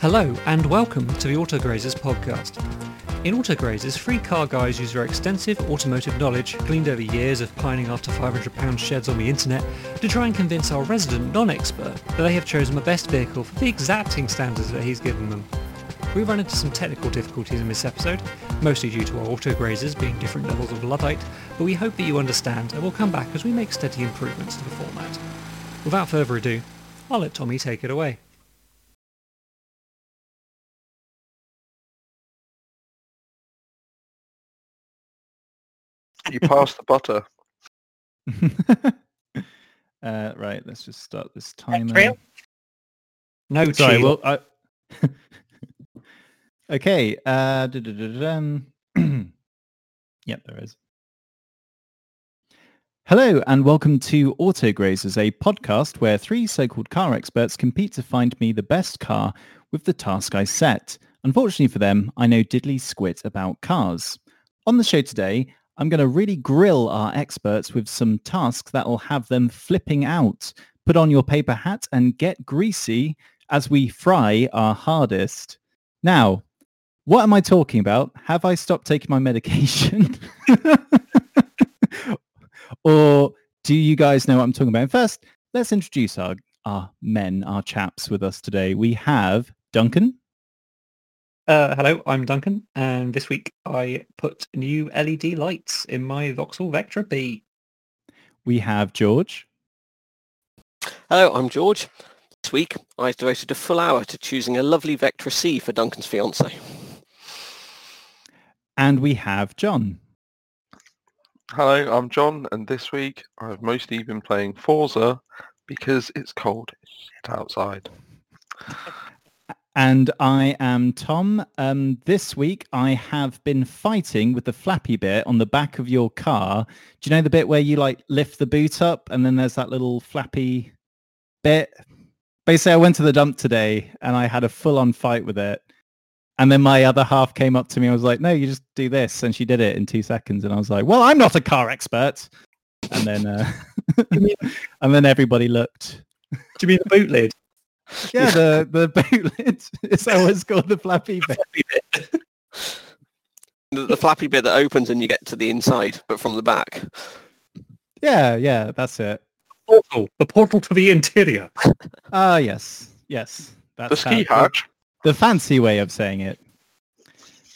Hello and welcome to the Autograzers podcast. In Autograzers, three car guys use their extensive automotive knowledge, gleaned over years of pining after 500 pound sheds on the internet, to try and convince our resident non-expert that they have chosen the best vehicle for the exacting standards that he's given them. We run into some technical difficulties in this episode, mostly due to our Autograzers being different levels of Luddite, but we hope that you understand and will come back as we make steady improvements to the format. Without further ado, I'll let Tommy take it away. You pass the butter. uh, right, let's just start this timer. Real? No Sorry, cheat. well, I... okay. Uh, yep, there is. Hello and welcome to Autograzers, a podcast where three so-called car experts compete to find me the best car with the task I set. Unfortunately for them, I know diddly squit about cars. On the show today, I'm going to really grill our experts with some tasks that will have them flipping out. Put on your paper hat and get greasy as we fry our hardest. Now, what am I talking about? Have I stopped taking my medication? or do you guys know what I'm talking about? First, let's introduce our, our men, our chaps with us today. We have Duncan. Uh, hello, I'm Duncan, and this week I put new LED lights in my Vauxhall Vectra B. We have George. Hello, I'm George. This week I've devoted a full hour to choosing a lovely Vectra C for Duncan's fiance. And we have John. Hello, I'm John, and this week I've mostly been playing Forza because it's cold outside. And I am Tom. Um, this week I have been fighting with the flappy bit on the back of your car. Do you know the bit where you like lift the boot up and then there's that little flappy bit? Basically, I went to the dump today and I had a full-on fight with it. And then my other half came up to me. I was like, no, you just do this. And she did it in two seconds. And I was like, well, I'm not a car expert. And then, uh, and then everybody looked. Do you mean the boot lid? Yeah, the, the boot lid. It's always called the flappy bit. The, the flappy bit that opens and you get to the inside, but from the back. Yeah, yeah, that's it. Portal, the portal to the interior. Ah, yes, yes. The That's ski how- hatch. the fancy way of saying it.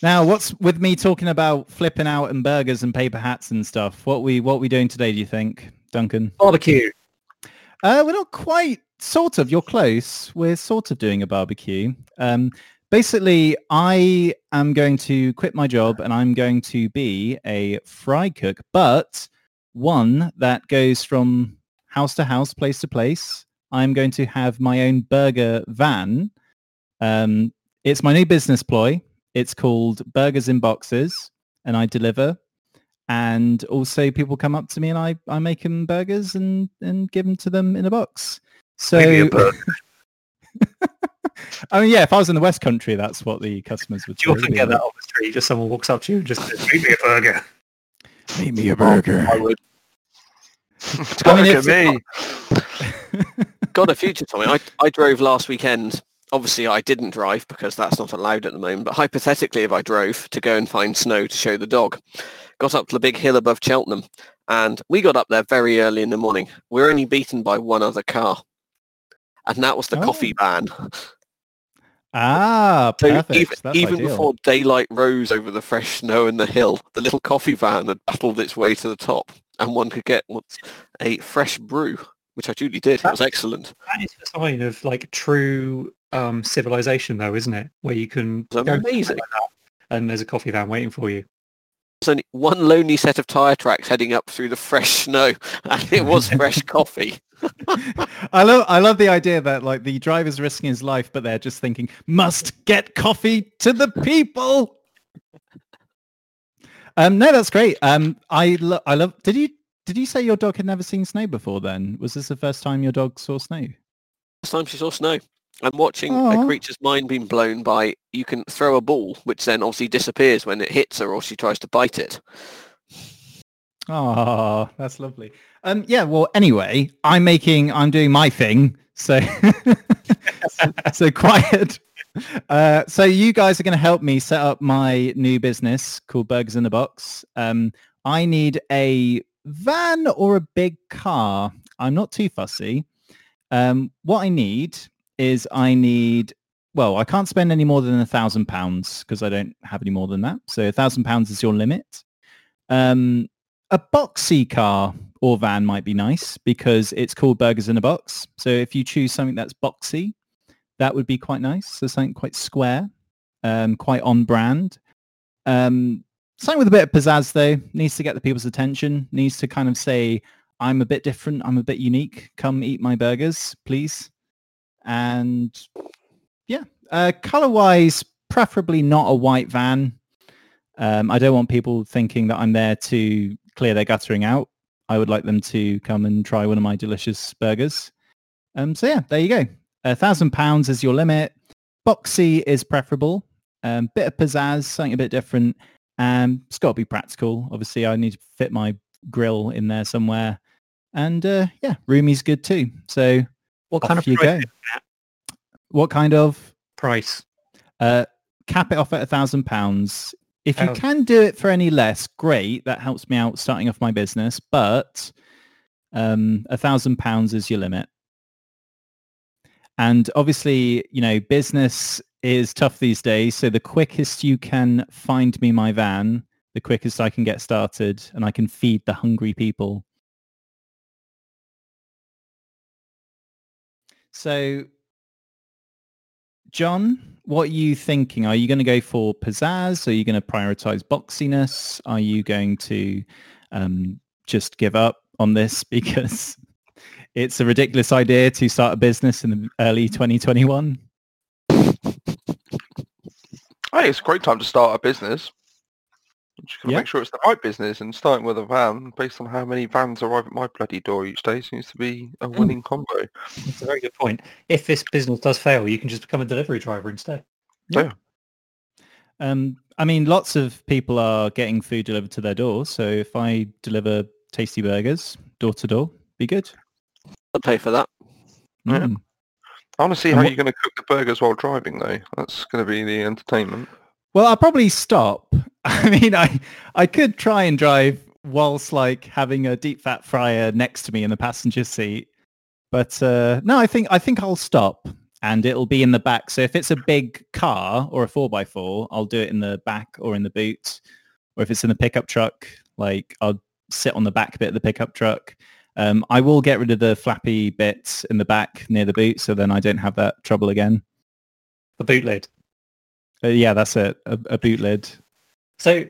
Now, what's with me talking about flipping out and burgers and paper hats and stuff? What we what we doing today? Do you think, Duncan? Barbecue. Uh, we're not quite. Sort of. You're close. We're sort of doing a barbecue. Um, basically, I am going to quit my job and I'm going to be a fry cook, but one that goes from house to house, place to place. I'm going to have my own burger van. Um, it's my new business ploy. It's called Burgers in Boxes, and I deliver. And also, people come up to me and I, I make them burgers and, and give them to them in a box. So, Maybe. I mean, yeah, if I was in the West Country, that's what the customers would Do you say, often get that on the street? Just someone walks up to you and just says, "Make me a burger." Make me a oh, burger. I would. I mean, Look at me. Got a future, Tommy. I, I drove last weekend. Obviously, I didn't drive because that's not allowed at the moment. But hypothetically, if I drove to go and find snow to show the dog, got up to the big hill above Cheltenham, and we got up there very early in the morning. We were only beaten by one other car, and that was the Oh. coffee van. Ah, So perfect. even, That's even ideal. before daylight rose over the fresh snow and the hill, the little coffee van had battled its way to the top, and one could get a fresh brew, which I duly did. It was excellent. That is a sign of like true um, civilization, though, isn't it? Where you can It's go amazing. like and there's a coffee van waiting for you. Only one lonely set of tyre tracks heading up through the fresh snow, and it was fresh coffee. I love I love the idea that like the driver's risking his life, but they're just thinking, must get coffee to the people. Um, no, that's great. Um, I lo- I love. Did you did you say your dog had never seen snow before? Then was this the first time your dog saw snow? First time she saw snow. I'm watching Aw. a creature's mind being blown by you can throw a ball, which then obviously disappears when it hits her or she tries to bite it. Oh, that's lovely. Um, yeah. Well, anyway, I'm making, I'm doing my thing. So, so quiet, Uh, so you guys are going to help me set up my new business called Burgers in the Box. Um, I need a van or a big car. I'm not too fussy. Um, what I need is I need, well, I can't spend any more than a thousand pounds because I don't have any more than that. So a thousand pounds is your limit. Um, a boxy car or van might be nice because it's called Burgers in a Box. So if you choose something that's boxy, that would be quite nice. So something quite square, um, quite on brand. Um, something with a bit of pizzazz though needs to get the people's attention. Needs to kind of say, "I'm a bit different. I'm a bit unique. Come eat my burgers, please." And yeah, uh, color-wise, preferably not a white van. Um, I don't want people thinking that I'm there to clear their guttering out. I would like them to come and try one of my delicious burgers. Um, so yeah, there you go. A thousand pounds is your limit. Boxy is preferable. Um, bit of pizzazz, something a bit different. Um, it's got to be practical. Obviously, I need to fit my grill in there somewhere. And uh, yeah, roomy's good too. So What kind of you price? go. What kind of price? uh, cap it off at a thousand pounds. If you can do it for any less, great. That helps me out starting off my business. But um, a thousand pounds is your limit. And obviously, you know, business is tough these days. So the quickest you can find me my van, the quickest I can get started and I can feed the hungry people. So John, what are you thinking? Are you going to go for pizzazz? Are you going to prioritize boxiness? Are you going to um, just give up on this because it's a ridiculous idea to start a business in the early 2021? Hey, it's a great time to start a business. You just got to Yeah. make sure it's the right business and starting with a van based on how many vans arrive at my bloody door each day seems to be a Mm. winning combo. That's a very good point. If this business does fail, you can just become a delivery driver instead. Yeah. Um, I mean, lots of people are getting food delivered to their door. So if I deliver tasty burgers door to door, be good. I'll pay for that. Yeah. Mm. I want to see And how what- you're going to cook the burgers while driving though. That's going to be the entertainment. Well, I'll probably stop. I mean, I I could try and drive whilst like having a deep fat fryer next to me in the passenger seat, but uh, no, I think I think I'll stop and it'll be in the back. So if it's a big car or a four x four, I'll do it in the back or in the boot. Or if it's in the pickup truck, like I'll sit on the back bit of the pickup truck. Um, I will get rid of the flappy bits in the back near the boot, so then I don't have that trouble again. The boot lid. Uh, yeah, that's it. A, a boot lid. So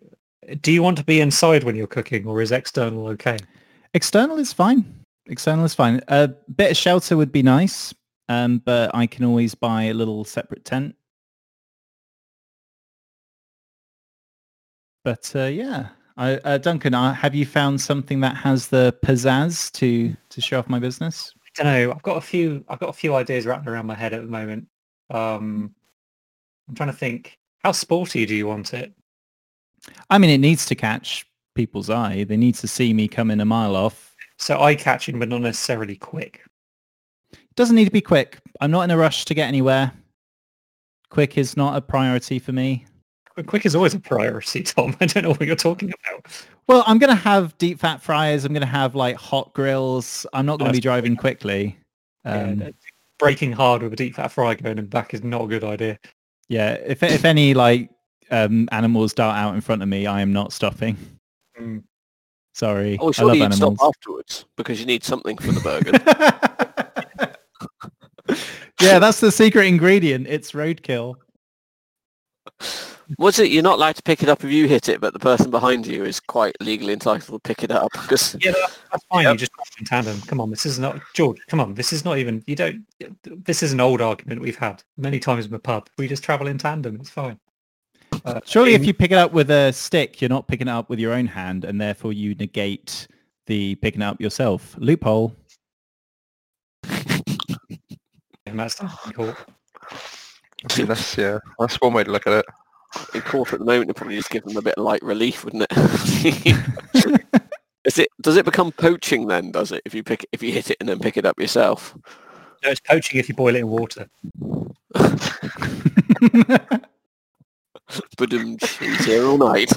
do you want to be inside when you're cooking or is external okay? External is fine. External is fine. A bit of shelter would be nice, um, but I can always buy a little separate tent. But uh, yeah, I, uh, Duncan, uh, have you found something that has the pizzazz to to show off my business? I don't know. I've got a few. I've got a few ideas wrapped around my head at the moment. Um, I'm trying to think. How sporty do you want it? I mean, it needs to catch people's eye. They need to see me coming a mile off. So eye catching, but not necessarily quick. It doesn't need to be quick. I'm not in a rush to get anywhere. Quick is not a priority for me. Quick is always a priority, Tom. I don't know what you're talking about. Well, I'm going to have deep fat fries. I'm going to have like hot grills. I'm not going to be driving quickly. Um, that- braking hard with a deep fat fry going and back is not a good idea. Yeah, if if any like um, animals dart out in front of me, I am not stopping. Mm. Sorry, Oh, I love you'd stop animals. afterwards because you need something for the burger. yeah, that's the secret ingredient. It's roadkill. Was it you're not allowed to pick it up if you hit it, but the person behind you is quite legally entitled to pick it up? Because Yeah, that- that's fine. Yep. You just travel in tandem. Come on, this is not George. Come on, this is not even. You don't. This is an old argument we've had many times in the pub. We just travel in tandem. It's fine. Uh, Surely, if you pick it up with a stick, you're not picking it up with your own hand, and therefore you negate the picking it up yourself. Loophole. and that's cool. I think that's yeah, that's one way to look at it. In court at the moment, it'd probably just give them a bit of light relief, wouldn't it? is it? Does it become poaching then? Does it? If you pick, if you hit it and then pick it up yourself? No, it's poaching if you boil it in water. But um, he's here all night.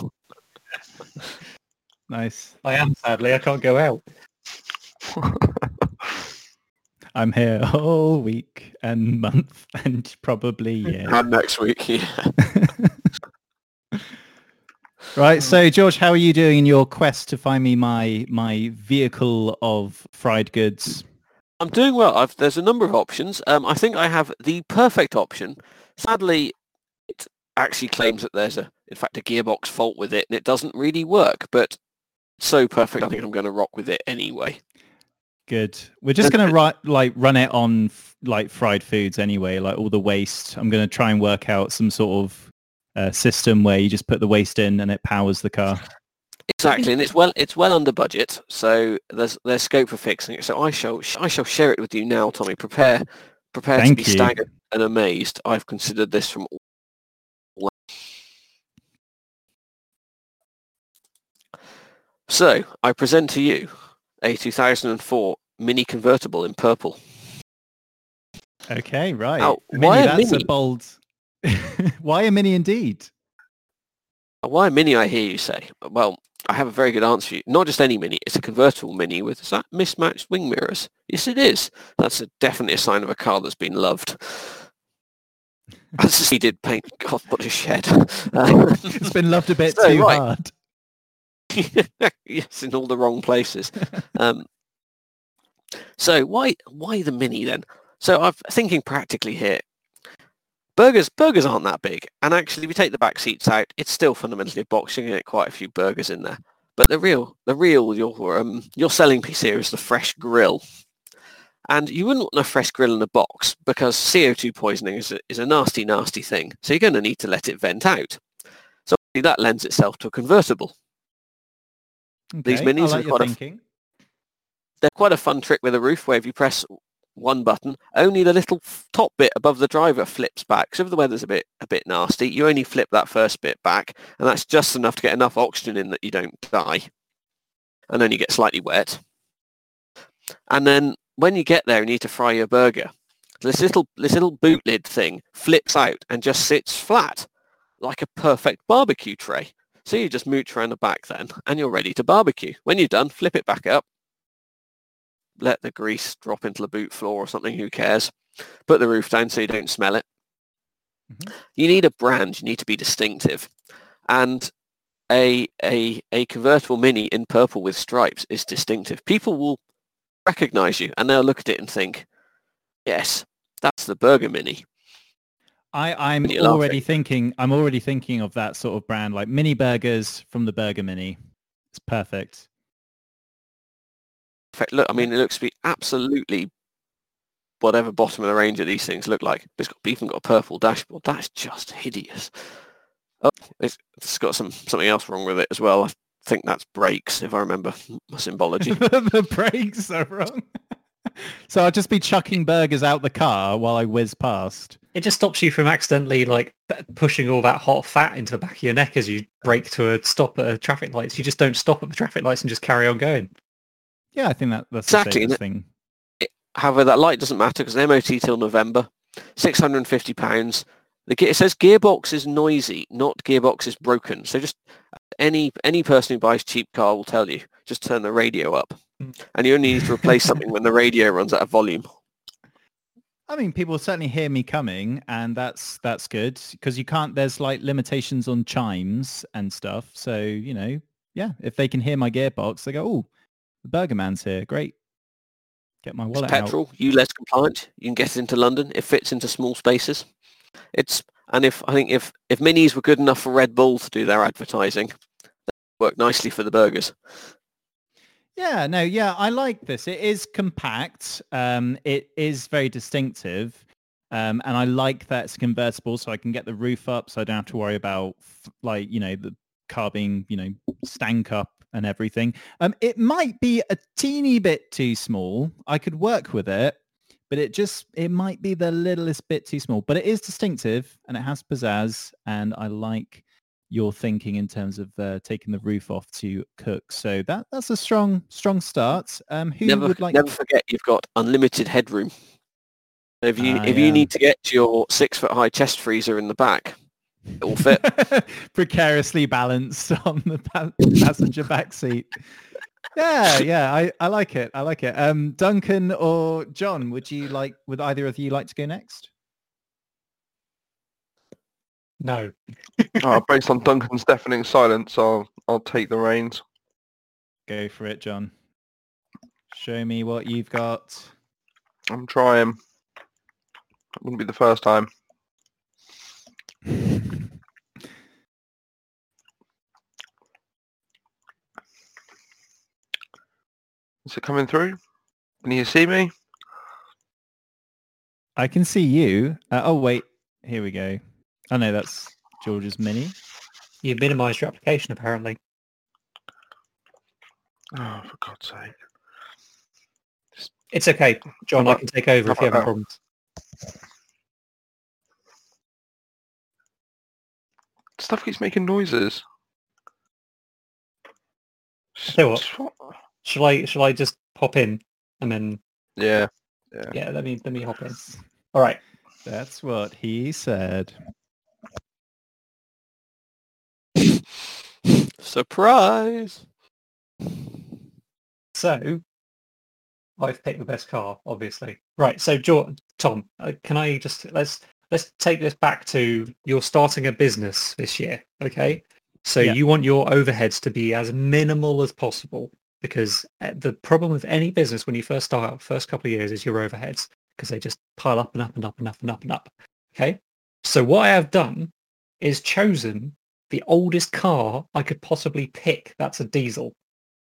nice. I am sadly. I can't go out. I'm here all week and month and probably year. And next week, yeah. Right. So George, how are you doing in your quest to find me my my vehicle of fried goods? I'm doing well. I've, there's a number of options. Um, I think I have the perfect option. Sadly, it actually claims that there's a, in fact, a gearbox fault with it, and it doesn't really work. But so perfect, I think I'm going to rock with it anyway. Good. We're just gonna ru- like run it on f- like fried foods anyway, like all the waste. I'm gonna try and work out some sort of uh, system where you just put the waste in and it powers the car. Exactly, and it's well it's well under budget, so there's there's scope for fixing it. So I shall I shall share it with you now, Tommy. Prepare prepare Thank to be you. staggered and amazed. I've considered this from all So I present to you a 2004 Mini convertible in purple. Okay, right. Now, Mini, why that's mini? a bold. why a mini indeed? Why a mini, I hear you say? Well, I have a very good answer for you. Not just any mini, it's a convertible mini with is that mismatched wing mirrors. Yes, it is. That's a, definitely a sign of a car that's been loved. As he did paint, God, what a shed. Uh, It's been loved a bit So, too right. hard. yes, in all the wrong places. Um, so why why the mini then? So I'm thinking practically here. Burgers burgers aren't that big, and actually, if you take the back seats out, it's still fundamentally a box. You can get quite a few burgers in there. But the real the real your um, your selling piece here is the fresh grill. And you wouldn't want a fresh grill in a box because CO2 poisoning is a, is a nasty, nasty thing. So you're going to need to let it vent out. So that lends itself to a convertible. These Okay, I minis like are quite a- thinking. they're quite a fun trick with a roof where if you press one button, only the little top bit above the driver flips back. So if the weather's a bit a bit nasty, you only flip that first bit back, and that's just enough to get enough oxygen in that you don't die, and then you get slightly wet. And then when you get there, and you need to fry your burger. This little this little boot lid thing flips out and just sits flat, like a perfect barbecue tray. So you just mooch around the back then, and you're ready to barbecue. When you're done, flip it back up, let the grease drop into the boot floor or something, who cares? Put the roof down so you don't smell it. Mhm. You need a brand, you need to be distinctive. And a, a, a convertible Mini in purple with stripes is distinctive. People will recognize you and they'll look at it and think, yes, that's the Burger Mini. I, I'm already thinking. I'm already thinking of that sort of brand, like mini burgers from the Burger Mini. It's perfect. In fact, look, I mean, it looks to be absolutely whatever bottom of the range of these things look like. It's got, even got a purple dashboard. That's just hideous. Oh, it's, it's got some something else wrong with it as well. I think that's brakes, if I remember my symbology. the brakes are wrong. so I'll just be chucking burgers out the car while I whiz past. It just stops you from accidentally like pushing all that hot fat into the back of your neck as you brake to a stop at a traffic lights. You just don't stop at the traffic lights and just carry on going. Yeah, I think that that's Exactly, the thing. However, that light doesn't matter because MOT till November, £650. The, it says gearbox is noisy, not gearbox is broken. So just any any person who buys cheap car will tell you, just turn the radio up. Mm. And you only need to replace something when the radio runs out of volume. I mean, people certainly hear me coming, and that's that's good because you can't. There's like limitations on chimes and stuff. So you know, yeah, if they can hear my gearbox, they go, "Oh, the Burger Man's here. Great, get my It's wallet out." petrol, ULEZ compliant. You can get it into London. It fits into small spaces. It's and if I think if if minis were good enough for Red Bull to do their advertising, that would work nicely for the burgers. Yeah, no, yeah, I like this. It is compact. Um, it is very distinctive. Um, and I like that it's convertible so I can get the roof up so I don't have to worry about like, you know, the car being, you know, stank up and everything. Um, it might be a teeny bit too small. I could work with it, but it just, it might be the littlest bit too small, but it is distinctive and it has pizzazz and I like your thinking in terms of uh, taking the roof off to cook. So that that's a strong strong start. Um, who never, would like? never forget you've got unlimited headroom. If you Ah, if yeah. you need to get your six foot high chest freezer in the back, it will fit. precariously balanced on the pa- passenger back seat. Yeah, yeah, I, I like it. I like it. Um, Duncan or John, would you like? Would either of you like to go next? No. Uh, based on Duncan's deafening silence, I'll I'll take the reins. Go for it, John. Show me what you've got. I'm trying. It wouldn't be the first time. Is it coming through? Can you see me? I can see you. Uh, oh wait, here we go. Oh no, that's George's mini. You've minimised your application apparently. Oh, for God's sake. It's okay, John. How I can take over if you have about any problems. Stuff keeps making noises. Tell you what. Shall I? Shall I just pop in and then? Yeah. Yeah. Let me. Let me hop in. All right. That's what he said. Surprise! So, I've picked the best car, obviously. Right. So, jo- Tom, uh, can I just let's let's take this back to you're starting a business this year, okay? So Yeah. you want your overheads to be as minimal as possible because uh, the problem with any business when you first start out, first couple of years, is your overheads because they just pile up and up and up and up and up and up. Okay. So what I have done is chosen the oldest car I could possibly pick. That's a diesel.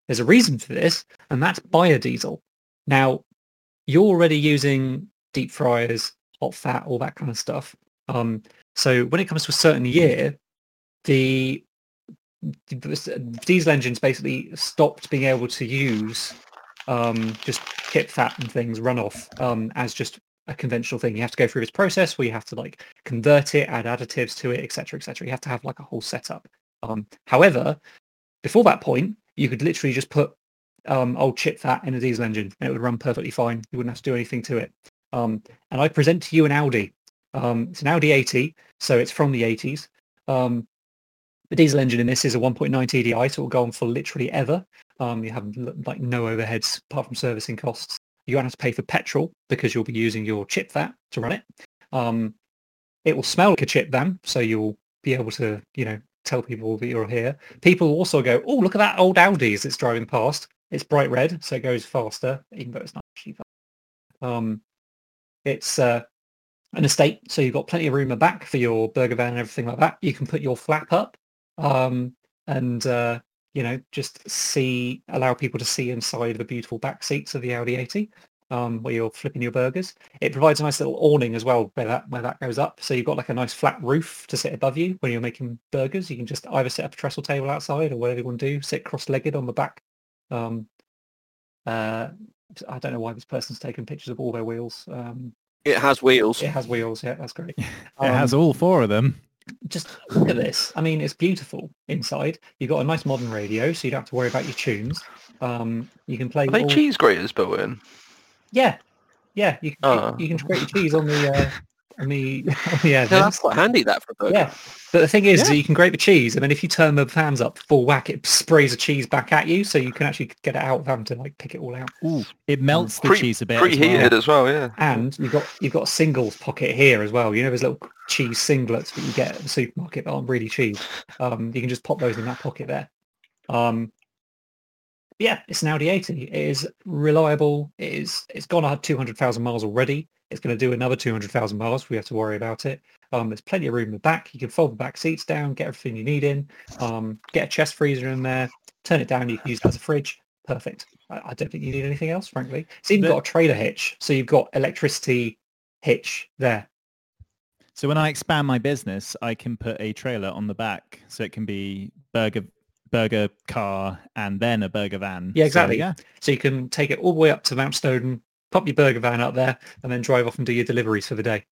There's a reason for this, and that's biodiesel. Now, you're already using deep fryers, hot fat, all that kind of stuff. Um, so when it comes to a certain year, the the diesel engines basically stopped being able to use um, just kit fat and things run off um, as just a conventional thing. You have to go through this process where you have to like convert it, add additives to it, etc., etc. You have to have like a whole setup. Um, however, before that point, you could literally just put um, old chip fat in a diesel engine and it would run perfectly fine. You wouldn't have to do anything to it. Um, and I present to you an Audi. Um, it's an Audi 80, so it's from the 80s. The diesel engine in this is a 1.9 TDI, so it will go on for literally ever. Um, you have like no overheads apart from servicing costs. You won't have to pay for petrol because you'll be using your chip fat to run it. Um, it will smell like a chip van, so you'll be able to, you know, tell people that you're here. People also go, oh, look at that old Audi that's driving past. It's bright red, so it goes faster, even though it's not actually fast. Um, it's uh, an estate, so you've got plenty of room in the back for your burger van and everything like that. You can put your flap up um, and, uh, you know, just see, allow people to see inside the beautiful back seats of the Audi 80 um, where you're flipping your burgers. It provides a nice little awning as well where that, where that goes up. So you've got like a nice flat roof to sit above you when you're making burgers. You can just either set up a trestle table outside or whatever you want to do, sit cross-legged on the back. Um, uh, I don't know why this person's taken pictures of all their wheels. Um, It has wheels. it has wheels. Yeah, that's great. It Um, has all four of them. Just look at this. I mean, it's beautiful inside. You've got a nice modern radio, so you don't have to worry about your tunes. Um, you can play. Are they cheese graters built in? Yeah, yeah. You can Ah. you, you can grate your cheese on the uh, on the on the air Yeah, that's quite handy that for a burger. Yeah, but the thing is, Yeah. that you can grate the cheese, and then if you turn the fans up full whack, it sprays the cheese back at you, so you can actually get it out of having to like pick it all out. Ooh, it melts the Pre- cheese a bit. as well. Preheated as well, yeah. And you've got you've got a singles pocket here as well. You know those little cheese singlets that you get at the supermarket that aren't really cheese. Um, you can just pop those in that pocket there. Um, yeah, it's an Audi 80. It is reliable. It is. It's gone on 200,000 miles already. It's going to do another 200,000 miles. We have to worry about it. Um, there's plenty of room in the back. You can fold the back seats down, get everything you need in. Um, get a chest freezer in there. Turn it down. You can use it as a fridge. Perfect. I, I don't think you need anything else, frankly. It's even The- got a trailer hitch, so you've got electricity hitch there. So when I expand my business, I can put a trailer on the back, so it can be burger, burger car, and then a burger van. Yeah, So, exactly. yeah, So you can take it all the way up to Mount Snowdon, pop your burger van up there, and then drive off and do your deliveries for the day.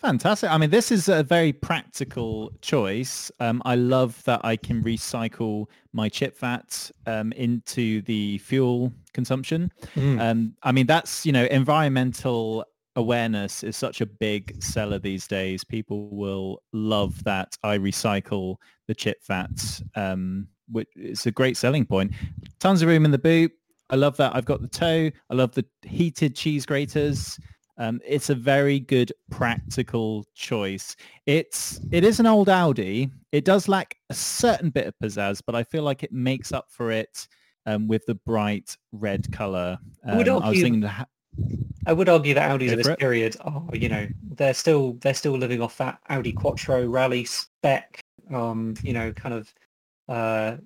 fantastic. I mean, this is a very practical choice. Um, I love that I can recycle my chip fat um, into the fuel consumption. Mm. Um, I mean, that's you know environmental awareness is such a big seller these days. People will love that I recycle the chip fats. Um, which it's a great selling point. Tons of room in the boot. I love that. I've got the tow. I love the heated cheese graters. Um, it's a very good practical choice. It's it is an old Audi. It does lack a certain bit of pizzazz, but I feel like it makes up for it um, with the bright red color. I would Um, I was argue- thinking ha- I would argue that Audis of this it. period are, you know, they're still they're still living off that Audi Quattro rally spec, um, you know, kind of uh,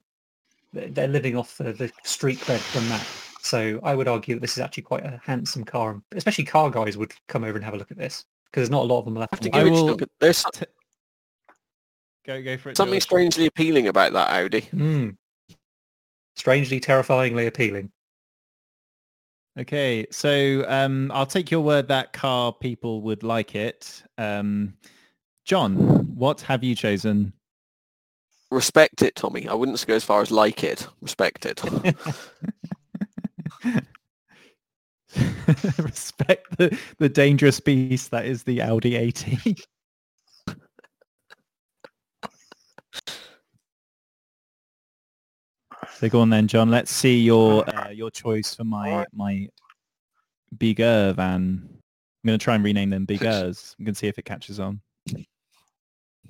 they're living off the, the street cred from that. So I would argue that this is actually quite a handsome car, and especially car guys would come over and have a look at this because there's not a lot of them left. have to on the I give it a will- look at- There's go go for it. something George. strangely appealing about that Audi. Mm. Strangely, terrifyingly appealing. Okay, so um, I'll take your word that car people would like it. Um, John, what have you chosen? Respect it, Tommy. I wouldn't go as far as like it. Respect it. Respect the, the dangerous beast that is the Audi 80. so go on then, John. Let's see your uh, your choice for my Alright. my bigger van. I'm going to try and rename them Bigers. We can see if it catches on.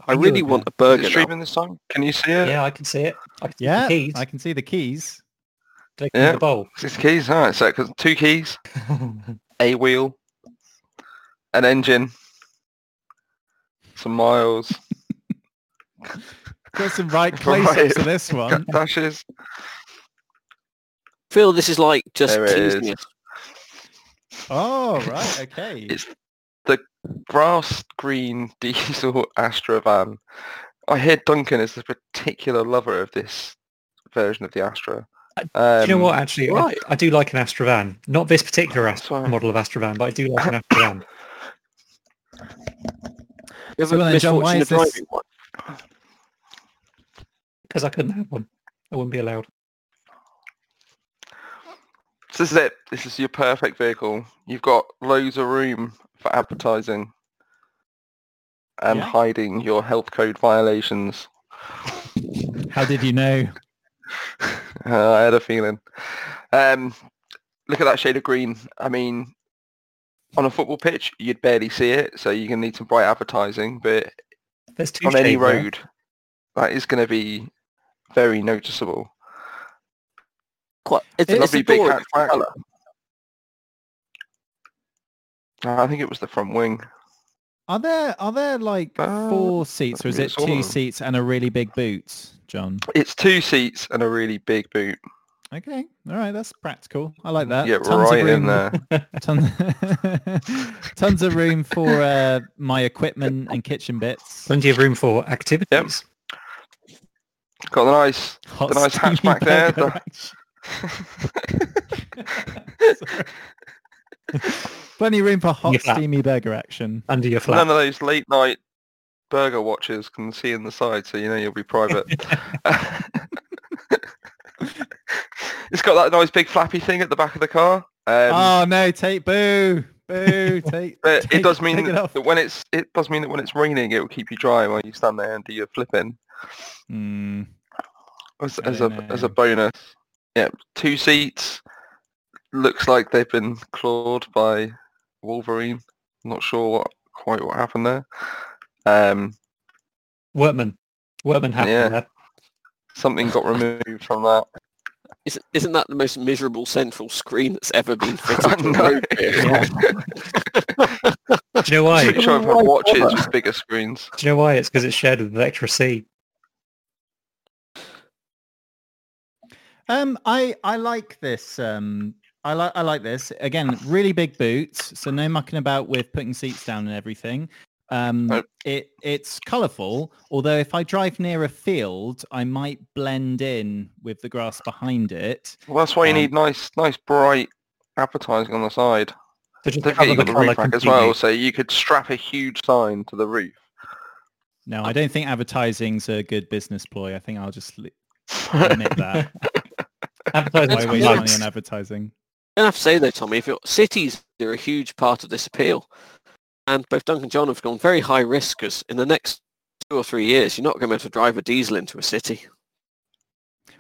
I really want a burger Is it now. streaming this time? Can you see it? Yeah, I can see it. I can see Yeah, the keys. I can see the keys. Do they come in Yeah. the bowl? Six keys. All right. So cause two keys, a wheel, an engine, some miles, Got some right Right. close-ups to this one. dashes. feel this is like just There it teasing us. Oh, right. Okay. It's the grass green diesel Astra van. I hear Duncan is a particular lover of this version of the Astra. do you know Um, what? Actually, I- right. I, do like an Astra van. Not this particular That's model of Astra van, but I do like an Astra van. You have So a then, John, why misfortune is this- one. Because I couldn't have one. I wouldn't be allowed. So this is it. This is your perfect vehicle. You've got loads of room for advertising and Yeah. hiding your health code violations. How did you know? Uh, I had a feeling. Um, look at that shade of green. I mean, on a football pitch, you'd barely see it, so you're going to need some bright advertising. But There's two on any shades there. road, that is going to be very noticeable. Quite, it's, It's a lovely lovely big big colour. Uh, I think it was the front wing. Are there are there like Uh, four seats or is it two seats and a really big boot, John? It's two seats and a really big boot. Okay, all right, that's practical. I like that. yeah, Tons right of in room, there. Tons, tons of room for uh, my equipment and kitchen bits. Plenty of room for activities. Got the nice Hot the nice steamy hatchback there, burger action. Plenty of room for hot Your flat. steamy burger action. Under your flat. None of those late night burger watchers can see in the side, so you know you'll be private. it's got that nice big flappy thing at the back of the car. Um, oh no, take boo, boo, take. but take- it does mean take it that when it's it does mean that when it's raining, it will keep you dry while you stand there and do your flipping. Hmm. As, as a don't as a bonus, yeah, two seats. Looks like they've been clawed by Wolverine. Not sure what quite what happened there. Um, Workman. Workman happened Yeah. there. something got removed from that. Isn't, isn't that the most miserable central screen that's ever been fitted I to a road vehicle? Do you know why? Pretty Do sure I've had watches with bigger screens. Do you know why? It's because it's shared with Vectra C. Um, I I like this. Um, I like I like this. Again, really big boots, so no mucking about with putting seats down and everything. Um, Nope. it it's colourful. Although if I drive near a field, I might blend in with the grass behind it. Well, that's why you Um, need nice, nice bright advertising on the side. So just cover you've the got the roof rack as well, so you could strap a huge sign to the roof. No, I don't think advertising's a good business ploy. I think I'll just admit that. Advertising Why waste money on advertising? I have to say though, Tommy, if your cities they're a huge part of this appeal. And both Duncan and John have gone very high risk because in the next two or three years, you're not going to be able to drive a diesel into a city.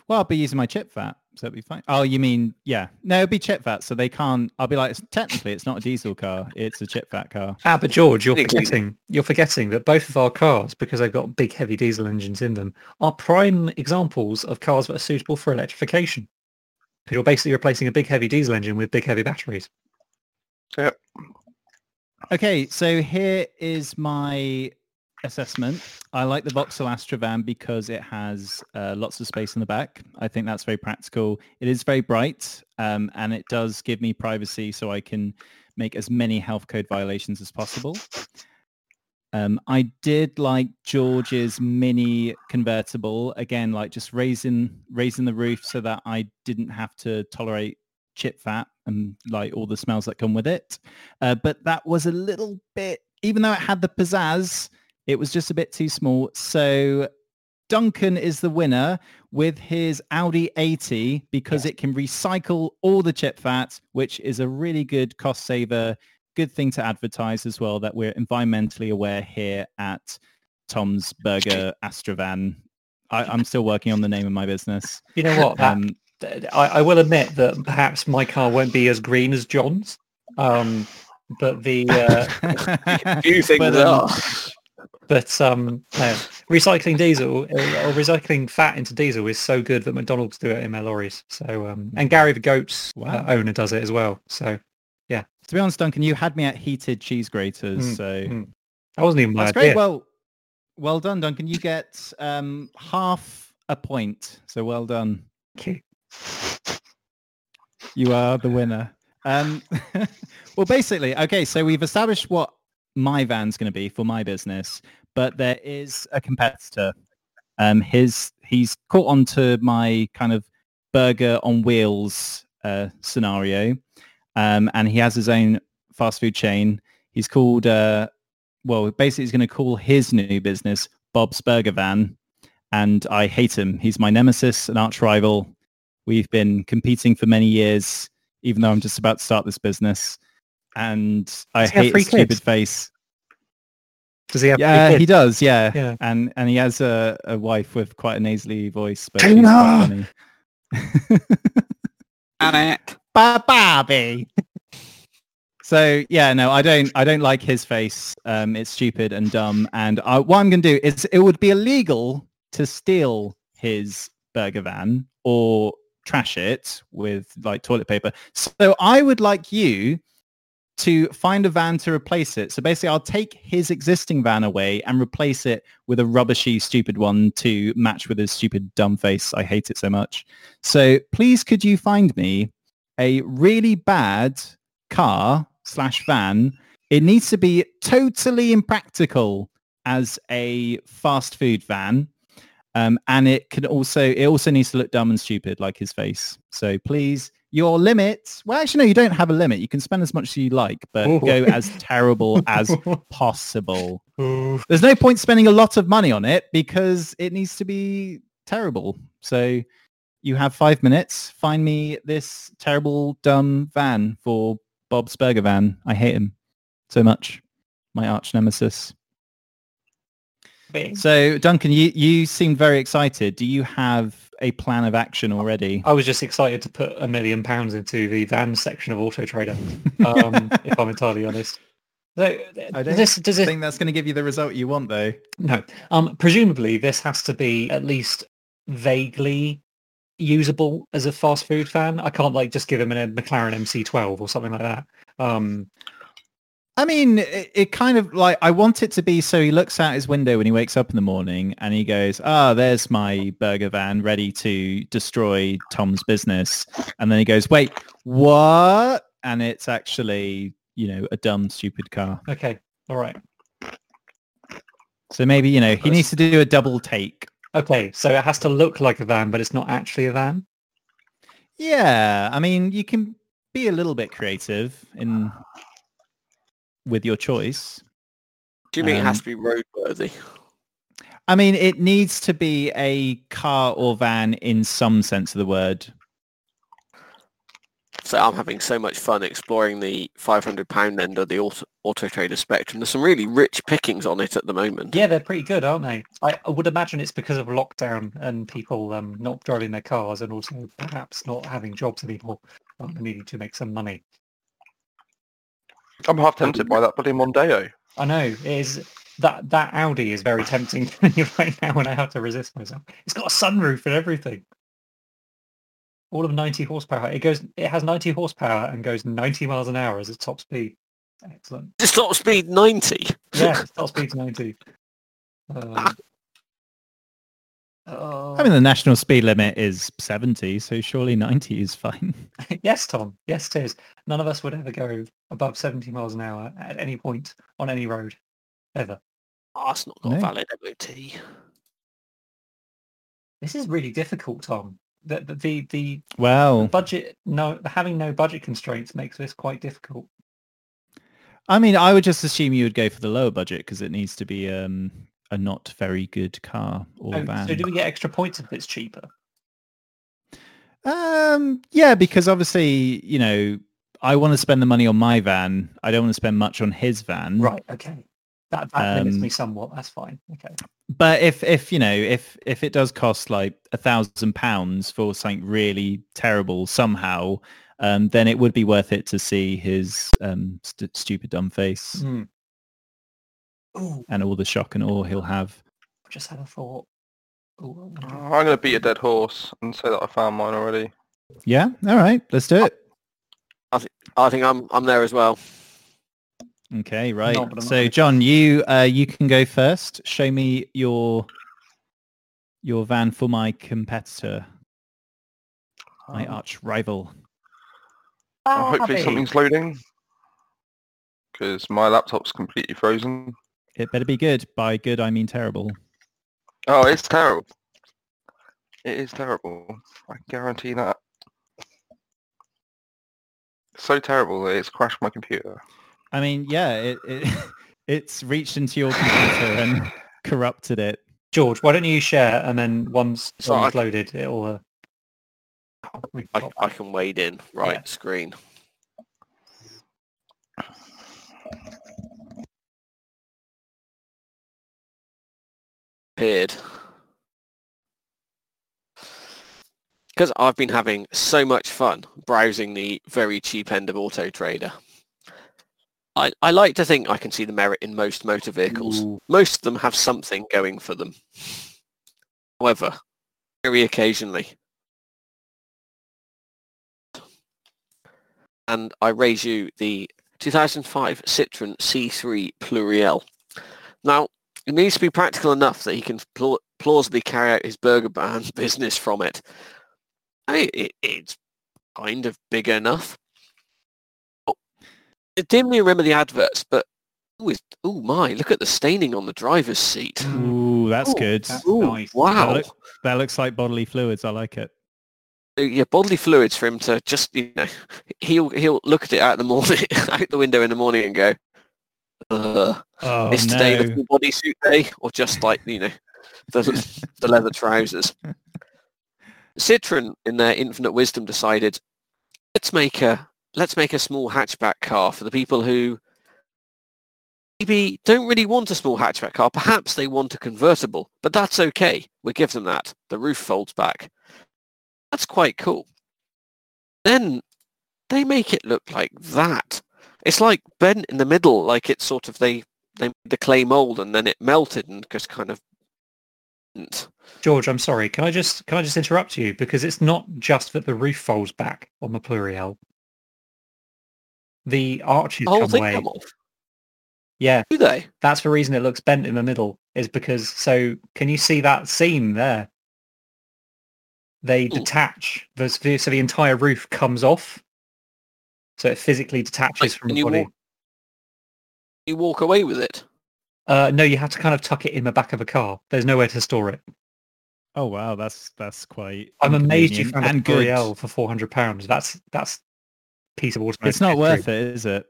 Well, I'll be using my chip fat, so it'll be fine. Oh, you mean, yeah. No, it'll be chip fat, so they can't, I'll be like, technically it's not a diesel car, it's a chip fat car. Ah, but George, you're forgetting you're forgetting that both of our cars, because they've got big heavy diesel engines in them, are prime examples of cars that are suitable for electrification. Because you're basically replacing a big heavy diesel engine with big heavy batteries. Yep. Okay, so here is my assessment. I like the Vauxhall Astra van because it has uh, lots of space in the back. I think that's very practical. It is very bright um, and it does give me privacy so I can make as many health code violations as possible. Um, I did like George's mini convertible again, like just raising raising the roof so that I didn't have to tolerate chip fat and like all the smells that come with it. Uh, but that was a little bit, even though it had the pizzazz, it was just a bit too small. So Duncan is the winner with his Audi 80 because it can recycle all the chip fat, which is a really good cost saver. Good thing to advertise as well that we're environmentally aware here at Tom's Burger Astrovan. I, I'm still working on the name of my business. You know what? That, Um, I, I will admit that perhaps my car won't be as green as John's, um, but the uh, Few things But, um, are. but um, no, recycling diesel uh, or recycling fat into diesel is so good that McDonald's do it in their lorries. So um, and Gary the goat's uh, owner does it as well. So to be honest, Duncan, you had me at heated cheese graters, Mm, so mm. that wasn't even my That's idea. great. Well, well done, Duncan. You get um, half a point. So well done. Okay. You are the winner. Um, well, basically, okay. So we've established what my van's going to be for my business, but there is a competitor. Um, his he's caught on to my kind of burger on wheels uh, scenario, um, and he has his own fast food chain. He's called uh, well, basically he's going to call his new business Bob's Burger Van. And I hate him. He's my nemesis, an arch rival. We've been competing for many years, even though I'm just about to start this business. And I Does he have hate three his stupid kids? face. Does he have? Yeah, he does. Yeah. Yeah. And and he has a, a wife with quite a nasally voice, but Tina! she's quite funny. Ba- Barbie. so yeah, no, I don't. I don't like his face. Um, it's stupid and dumb. And I, what I'm going to do is, it would be illegal to steal his burger van or trash it with like toilet paper. So I would like you to find a van to replace it. So basically, I'll take his existing van away and replace it with a rubbishy, stupid one to match with his stupid, dumb face. I hate it so much. So please, could you find me a really bad car slash van? It needs to be totally impractical as a fast food van. Um, and it can also, it also needs to look dumb and stupid like his face. So please, your limit, well, actually, no, you don't have a limit. You can spend as much as you like, but Ooh. go as terrible as possible. There's no point spending a lot of money on it because it needs to be terrible. So you have five minutes. Find me this terrible, dumb van for Bob's Burger Van. I hate him so much. My arch nemesis. So Duncan, you, you seem very excited. Do you have a plan of action already? I was just excited to put a million pounds into the van section of Auto Trader, um, if I'm entirely honest. So, I does don't this, does it, think that's going to give you the result you want, though. no. Um, presumably this has to be at least vaguely usable as a fast food fan. I can't like just give him a McLaren MC12 or something like that. Um, I mean, it, it kind of like I want it to be so he looks out his window when he wakes up in the morning and he goes, "Ah, there's my burger van ready to destroy Tom's business," and then he goes, "Wait, what?" And it's actually, you know, a dumb, stupid car. okay. All right. So maybe you know he needs to do a double take. Okay. So it has to look like a van, but it's not actually a van. Yeah, I mean, you can be a little bit creative in with your choice. Do you mean it has Um, to be roadworthy? I mean, it needs to be a car or van in some sense of the word. So I'm having so much fun exploring the 500 pound end of the auto, auto trader spectrum. There's some really rich pickings on it at the moment. Yeah, they're pretty good, aren't they? I, I would imagine it's because of lockdown and people um, not driving their cars and also perhaps not having jobs anymore and needing to make some money. I'm half tempted by that bloody Mondeo. I know it is that that Audi is very tempting to me right now, and I have to resist myself. It's got a sunroof and everything. All of 90 horsepower. It goes. It has 90 horsepower and goes 90 miles an hour as its top speed. Excellent. Just top speed 90. Yeah, its top speed's 90. Um, ah. uh, I mean, the national speed limit is 70, so surely 90 is fine. yes, Tom. Yes, it is. None of us would ever go above 70 miles an hour at any point on any road, ever. Oh, that's not got No. valid MOT. This is really difficult, Tom. The the the, the Well, budget no having no budget constraints makes this quite difficult. I mean, I would just assume you would go for the lower budget because it needs to be um, a not very good car or Oh, van. so do we get extra points if it's cheaper? Um, yeah, because obviously, you know, I want to spend the money on my van. I don't want to spend much on his van. Right. Okay. That that limits Um, me somewhat. That's fine. Okay. But if if you know if if it does cost like a thousand pounds for something really terrible somehow, um, then it would be worth it to see his um, st- stupid dumb face. Ooh, and all the shock and awe he'll have. I just had a thought. Ooh, I Oh, wonder- I'm going to beat a dead horse and say that I found mine already. Yeah. All right. Let's do it. I think I'm I'm there as well. Okay. Right. No, but not so John, you uh, you can go first. Show me your your van for my competitor, my Um, arch rival. uh, hopefully Happy. something's loading. Because my laptop's completely frozen. It better be good. By good, I mean terrible. Oh, it's terrible. It is terrible. I guarantee that. So terrible that it's crashed my computer. I mean, yeah, it, it it's reached into your computer and corrupted it. George, why don't you share and then once So someone's I- loaded, it'll. Uh, I, I can wade in. Right, Yeah. screen. Appeared. Because I've been having so much fun browsing the very cheap end of Auto Trader. I, I like to think I can see the merit in most motor vehicles. Ooh. Most of them have something going for them. However, very occasionally, and I raise you the 2005 Citroen C3 Pluriel. Now, it needs to be practical enough that he can pl- plausibly carry out his burger band business from it. I mean, it, it's kind of big enough. I dimly remember the adverts, but oh, oh my, look at the staining on the driver's seat. Mm, Ooh, that's Ooh, good. that's Ooh, nice. wow. That, look- that looks like bodily fluids. I like it. uh, yeah, bodily fluids for him to just you know he'll he'll look at it out the morning out the window in the morning and go, uh, Oh is today the no! full bodysuit day or just like you know the the leather trousers? Citroen, in their infinite wisdom, decided let's make a let's make a small hatchback car for the people who maybe don't really want a small hatchback car. Perhaps they want a convertible, but that's okay. We give them that. The roof folds back. That's quite cool. Then they make it look like that. It's like bent in the middle, like it's sort of they they made the clay mold and then it melted and just kind of. George, I'm sorry. Can I just can I just interrupt you because it's not just that the roof folds back on the Pluriel. The arches The whole come thing away. come off. Yeah, Do they? that's the reason it looks bent in the middle. Is because so can you see that seam there? They Ooh. detach. The, so the entire roof comes off. So it physically detaches Like, from the body. walk- You walk away with it. Uh, no, you have to kind of tuck it in the back of a car. There's nowhere to store it. Oh wow, that's that's quite. I'm amazed you found a and good. Pluriel for four hundred pounds. That's that's a piece of automatic. It's not history. worth it, is it?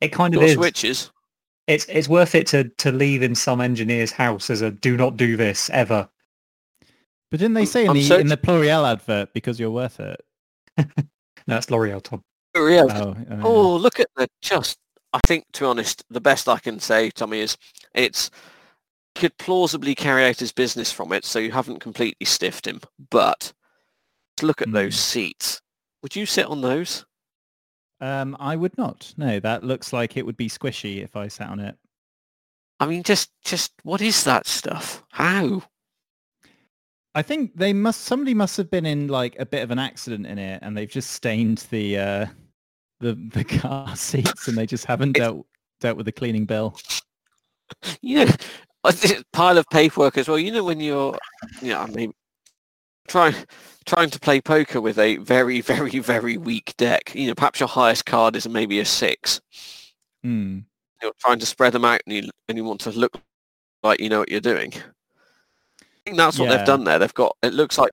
It kind of Got is. switches. It's it's worth it to to leave in some engineer's house as a do not do this ever. But didn't they I'm- say in I'm the so- in the Pluriel advert because you're worth it? No, it's L'Oreal, Tom. Real. Oh, Oh, look at the just. I think, to be honest, the best I can say, Tommy, is it's could plausibly carry out his business from it, so you haven't completely stiffed him. But look at Hmm. those seats. Would you sit on those? um, I would not. No, that looks like it would be squishy if I sat on it. I mean, just just what is that stuff? How? I think they must. Somebody must have been in like a bit of an accident in it, and they've just stained the uh, the the car seats, and they just haven't dealt dealt with the cleaning bill. You know, a pile of paperwork as well. You know when you're, you know, I mean, trying trying to play poker with a very very very weak deck. You know, perhaps your highest card is maybe a six. Hmm. you're trying to spread them out and you, and you want to look like you know what you're doing. I think that's what Yeah. they've done there. They've got, it looks like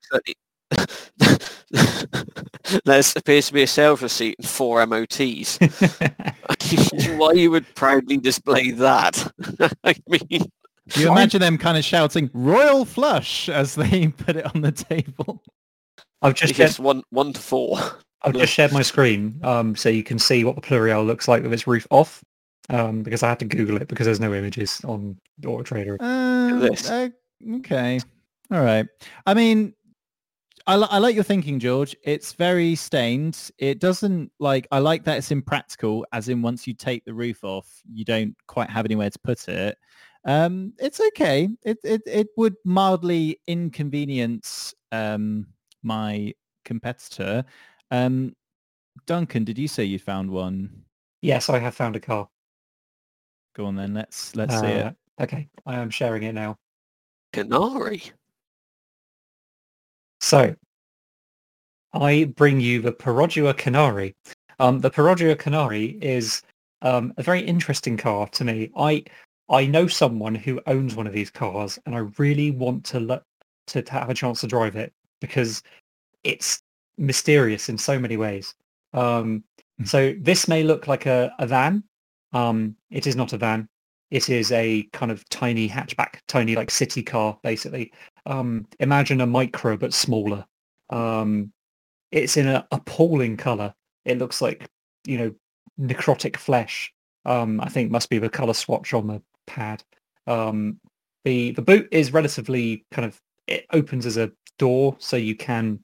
there appears to be a sales receipt and four MOTs. Why you would proudly display that? I mean, You imagine them kind of shouting "Royal Flush" as they put it on the table. I've just shared, one, one to four. I've just shared my screen um, so you can see what the Pluriel looks like with its roof off. Um, because I had to Google it because there's no images on Auto Trader. Uh, this. uh, okay, all right. I mean, I, li- I like your thinking, George. It's very stained. It doesn't like. I like that it's impractical, as in once you take the roof off, you don't quite have anywhere to put it. Um, it's okay. It it it would mildly inconvenience um my competitor. Um, Duncan, did you say you found one? Yes, I have found a car. Go on then. Let's let's see it. Uh, Okay, I am sharing it now. Canary. So, I bring you the Perodua Canary. Um, the Perodua Canary is um, a very interesting car to me. I I know someone who owns one of these cars, and I really want to look to, to have a chance to drive it because it's mysterious in so many ways. Um, so this may look like a, a van. Um, it is not a van. It is a kind of tiny hatchback, tiny like city car, basically um, imagine a micro but smaller. Um, it's in an appalling color. It looks like you know necrotic flesh. Um, I think must be the color swatch on the pad. Um, the the boot is relatively kind of it opens as a door, so you can,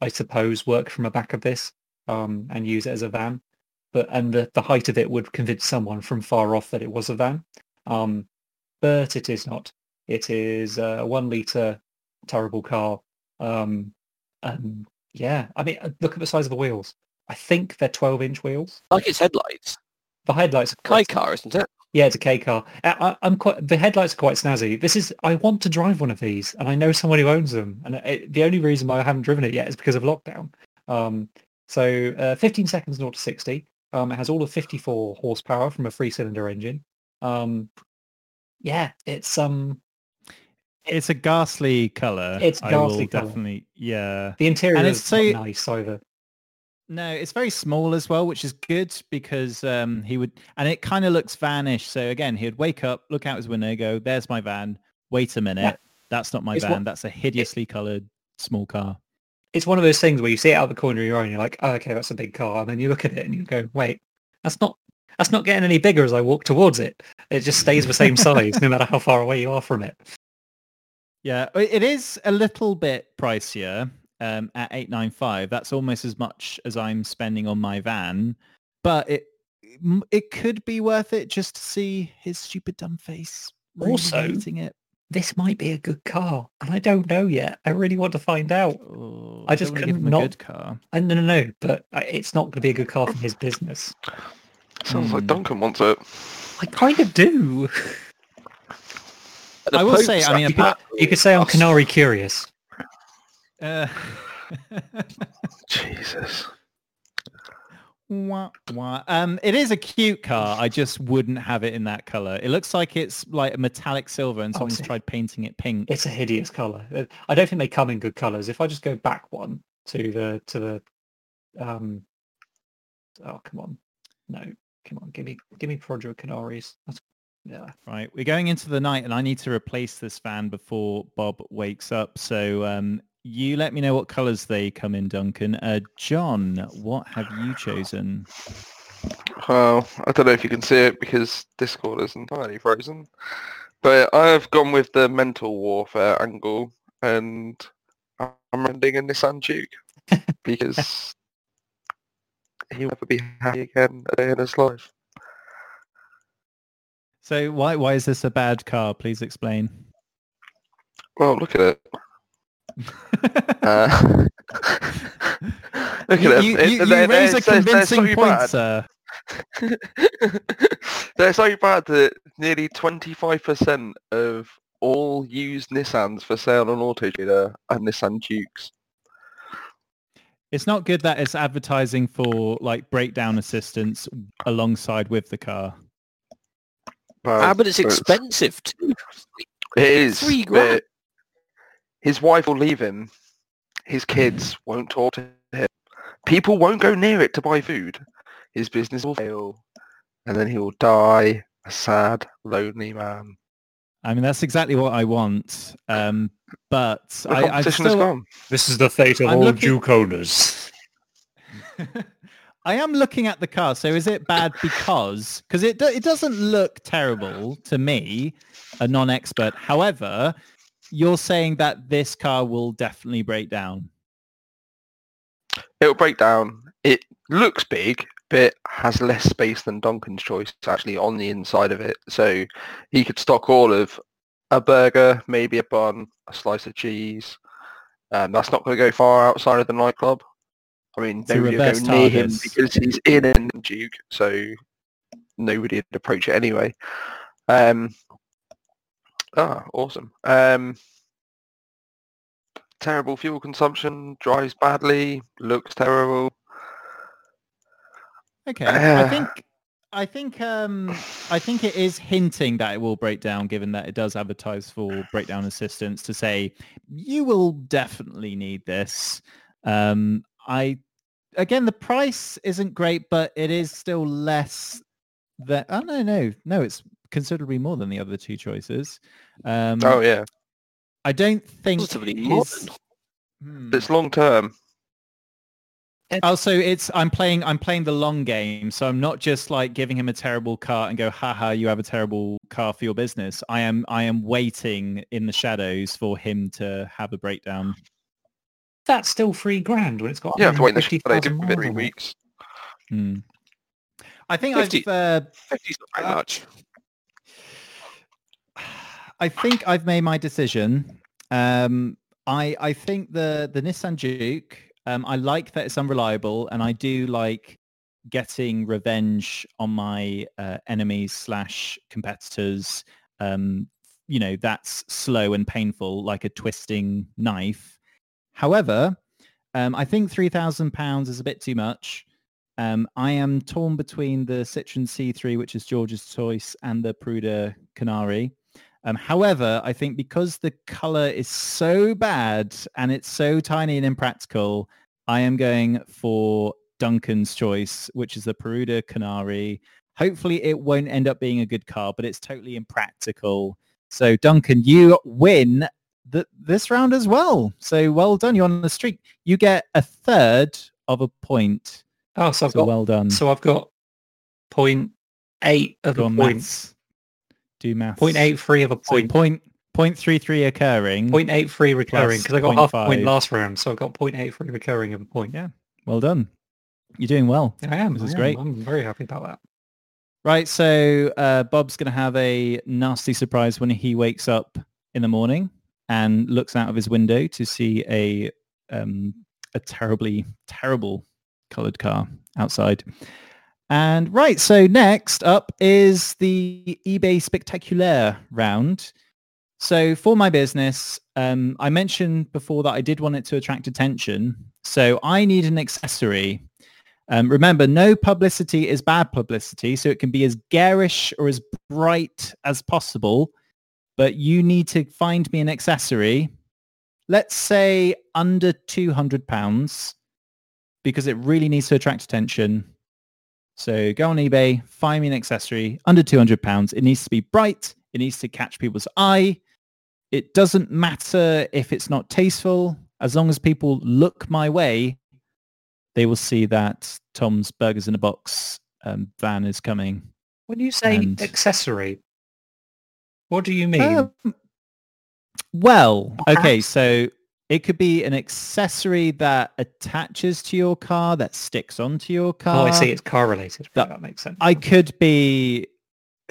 I suppose, work from the back of this um, and use it as a van. But and the, the height of it would convince someone from far off that it was a van. Um, but it is not. It is a one liter terrible car. Um, and yeah, I mean, uh, look at the size of the wheels. I think they're 12 inch wheels. Like its headlights. The headlights are kei car, isn't it? Yeah, it's a K car. I, I- I'm quite, the headlights are quite snazzy. This is, I want to drive one of these and I know someone who owns them. And it, the only reason why I haven't driven it yet is because of lockdown. Um, so uh, 15 seconds 0 to 60. Um, it has all of 54 horsepower from a three cylinder engine. Um, yeah, it's, um, It's a ghastly color. It's ghastly colour. definitely. Yeah. the interior And is it's not so- nice either. No, it's very small as well, which is good because um, he would, and it kind of looks vanish. So again, he'd wake up, look out his window, go, "There's my van." Wait a minute, Yeah. that's not my It's van. what- that's a hideously coloured small car. it's one of those things where you see it out of the corner of your eye and you're like, oh, okay, that's a big car. And then you look at it and you go, wait, that's not that's not getting any bigger as I walk towards it. It just stays the same size no matter how far away you are from it. Yeah, it is a little bit pricier um, at eight nine five. That's almost as much as I'm spending on my van, but it it could be worth it just to see his stupid dumb face. Also- hating it. This might be a good car, and I don't know yet. I really want to find out. Oh, I just don't give couldn't him a not- good car. I no, no, no, but it's not going to be a good car for his business. Sounds like Hmm. Duncan wants it. I kind of do. I will say, I mean, You could, you could say I'm Canary curious. Uh, Jesus. wah, wah. Um, it is a cute car. I just wouldn't have it in that color. It looks like it's like a metallic silver, and Oh, someone's see. tried painting it pink. It's a hideous color. Uh, I don't think they come in good colors. If I just go back one to the to the um oh come on. No, come on, give me give me Projo Canaries. That's yeah. Right, we're going into the night, and I need to replace this fan before Bob wakes up. So um, You let me know what colours they come in, Duncan. Uh, John, what have you chosen? Well, I don't know if you can see it because Discord is entirely frozen. But I've gone with the mental warfare angle and I'm ending a Nissan Juke because he'll never be happy again a day in his life. So why why is this a bad car? Please explain. Well, look at it. Uh, look you, at you, it. you, They're- you raise a convincing so point, bad. sir. They're so bad that nearly 25% of all used Nissans for sale on Auto Trader are Nissan Jukes. It's not good that it's advertising for like breakdown assistance alongside with the car. Well, ah, but it's it's- expensive too. It is. Three grand. His wife will leave him. His kids won't talk to him. People won't go near it to buy food. His business will fail. And then he will die a sad, lonely man. I mean, that's exactly what I want. Um, but The I, I competition is still, gone. This is the fate of I'm all looking- Juke owners. I am looking at the car. So is it bad because because it do, it doesn't look terrible to me, a non-expert. However, you're saying that this car will definitely break down. It'll break down. It looks big, but has less space than Duncan's choice actually on the inside of it. So he could stock all of a burger, maybe a bun, a slice of cheese. Um, that's not going to go far outside of the nightclub. I mean, It's nobody will go near him because he's in a Juke, so nobody would approach it anyway. Um, ah, awesome. Um, terrible fuel consumption, drives badly, looks terrible. Okay, I Uh, think I think um, I think it is hinting that it will break down, given that it does advertise for breakdown assistance to say you will definitely need this. Um, I again, the price isn't great, but it is still less than. Oh no, no, no! It's considerably more than the other two choices. Um, Oh yeah, I don't think Positively his- Hmm. it's long term. Also, it's I'm playing I'm playing the long game, so I'm not just like giving him a terrible car and go, haha, you have a terrible car for your business. I am I am waiting in the shadows for him to have a breakdown. That's still three grand when it's got You have to wait in the 150,000 for three weeks. Hmm. I think 50. I've uh, 50's not very Uh, much. I think I've made my decision. Um, I I think the the Nissan Juke. Um, I like that it's unreliable, and I do like getting revenge on my uh, enemies slash competitors. Um, you know, that's slow and painful, like a twisting knife. However, um, I think three thousand pounds is a bit too much. Um, I am torn between the Citroen C3, which is George's choice, and the Perodua Canary. Um, however, I think because the color is so bad and it's so tiny and impractical, I am going for Duncan's choice, which is the Perodua Canary. Hopefully it won't end up being a good car, but it's totally impractical. So Duncan, you win the, this round as well. So well done. You're on the streak. You get a third of a point. Oh, so I've So got well done. so I've got point eight of Go a on, point. maths. Do eight three of a So point. point, point three three occurring. Point eight three recurring because I got half a point last round, so I got point eight three recurring of a point. Yeah. Well done. You're doing well. I am. This I is am. great. I'm very happy about that. Right, so uh, Bob's going to have a nasty surprise when he wakes up in the morning and looks out of his window to see a um, a terribly terrible coloured car outside. And right, so next up is the eBay Spectaculaire round. So for my business, um, I mentioned before that I did want it to attract attention. So I need an accessory um, remember, no publicity is bad publicity, so it can be as garish or as bright as possible, but you need to find me an accessory, let's say under £200, because it really needs to attract attention. So go on eBay, find me an accessory under £200. It needs to be bright. It needs to catch people's eye. It doesn't matter if it's not tasteful. as long as people look my way, they will see that Tom's Burgers in a Box um, van is coming. When you say And- accessory, what do you mean? Um, well, okay, so it could be an accessory that attaches to your car, that sticks onto your car. oh, I see. It's car related. that- that makes sense. I could be,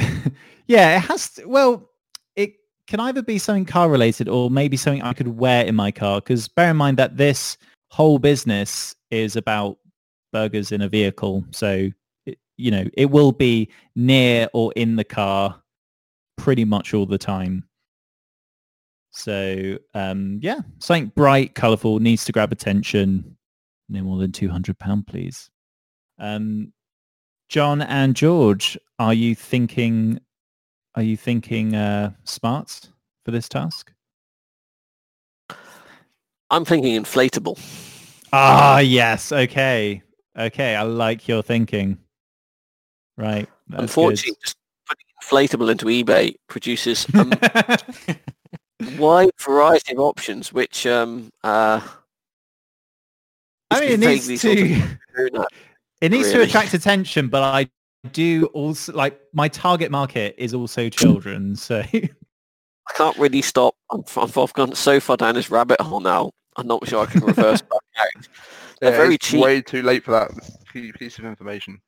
yeah, it has to, well, it can either be something car related or maybe something I could wear in my car. Because bear in mind that this whole business is about burgers in a vehicle. So, it, you know, it will be near or in the car pretty much all the time. So, um, yeah, something bright, colorful, needs to grab attention. No more than £200, please. Um, John and George, are you thinking are you thinking uh, smart for this task? I'm thinking inflatable. Ah, yes. Okay. Okay. I like your thinking. Right. Unfortunately, just putting inflatable into eBay produces good. wide variety of options, which um, uh, I mean, it vaguely needs sort of to that. it needs to attract attention, but I do also like my target market is also children. So I can't really stop. I'm, I've, I've gone so far down this rabbit hole now. I'm not sure I can reverse back out. They're Yeah, very it's cheap. way too late for that piece of information.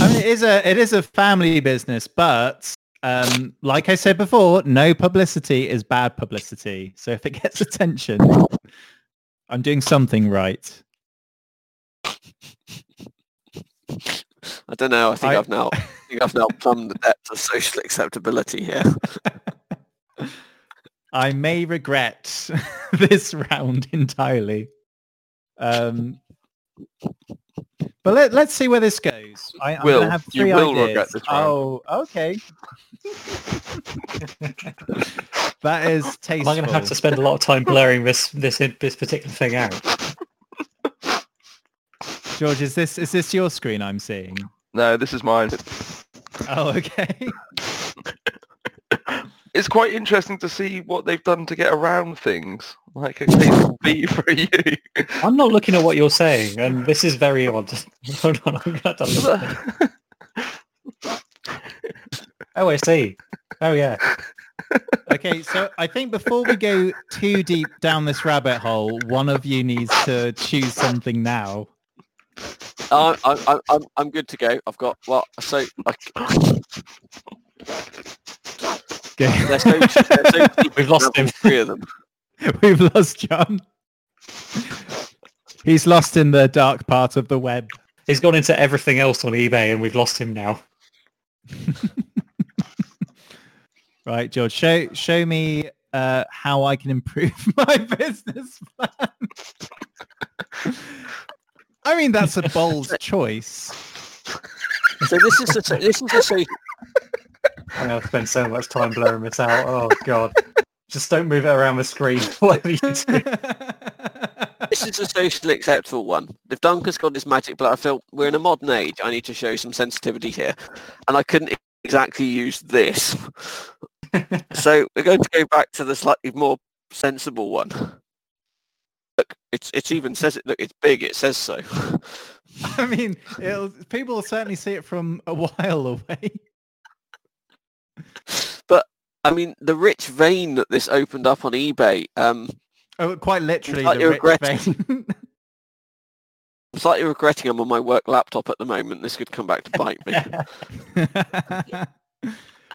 I mean, it is a it is a family business, but um, like I said before, no publicity is bad publicity. So if it gets attention, I'm doing something right. I don't know. I think I- have now. I think I've now plumbed the depths of social acceptability here. I may regret this round entirely. Um, but let, let's see where this goes. I, I'm Will, gonna have you three will ideas. regret this round. Oh, okay. that is tasteful. Am I going to have to spend a lot of time blurring this this this particular thing out? George, is this is this your screen I'm seeing? No, this is mine. Oh, okay. It's quite interesting to see what they've done to get around things. Like a case of B for you. I'm not looking at what you're saying, and this is very odd. Hold on, I'm going to have to look. Oh, I see. Oh, yeah. Okay, so I think before we go too deep down this rabbit hole, one of you needs to choose something now. Uh, I'm, I'm, I'm, I'm good to go. I've got well. So I, Go. they're so, they're so We've lost him. Three of them. We've lost John. He's lost in the dark part of the web. He's gone into everything else on eBay, and we've lost him now. Right, George, show show me uh, how I can improve my business plan. I mean, that's a bold choice. So this is a, this is a so I'm going to spend so much time blurring this out. Oh, God. Just don't move it around the screen. Whatever you do. this is a socially acceptable one. If Duncan's got his magic blood, I feel we're in a modern age. I need to show some sensitivity here, and I couldn't exactly use this. so we're going to go back to the slightly more sensible one. Look, it's it's even says it. Look, it's big. It says so. I mean, it'll, people will certainly see it from a while away. But I mean, the rich vein that this opened up on eBay. Um, Oh, quite literally, Slightly the rich vein. I'm slightly regretting I'm on my work laptop at the moment. This could come back to bite me.